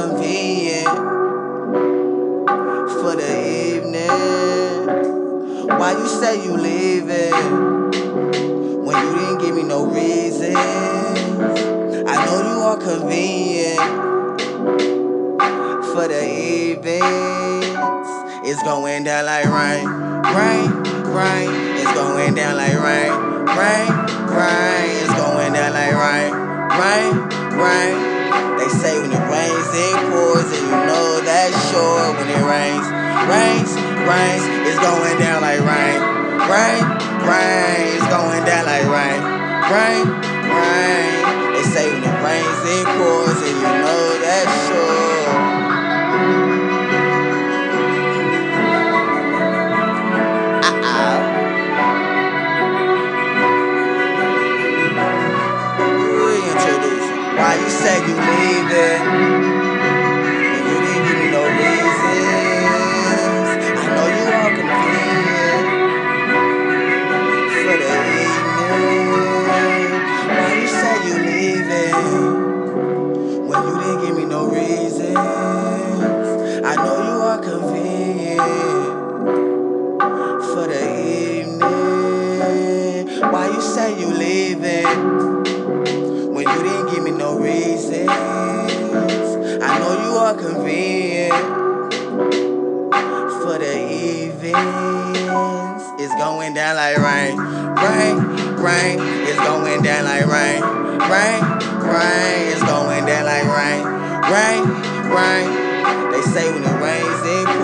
convenient for the evening. Why you say you leaving when you didn't give me no reason? I know you are convenient for the events. It's going down like rain, rain, rain. It's going down like rain, rain, rain. It's going down like rain, rain, rain. That's sure when it rains, rains, rains. It's going down like rain, rain, rain. It's going down like rain, rain, rain. They say when it rains, it pours, and you know that's sure. Why you say you leaving? Say you leaving? when you didn't give me no reasons. I know you are convenient for the events. It's going down like rain, rain, rain. It's going down like rain, rain, rain. It's going down like rain, rain, rain. They say when it rains, it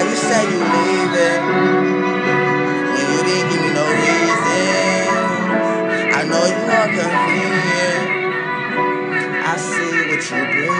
Why you say you leaving? When you didn't give me no reason. I know you are confused. I see what you do.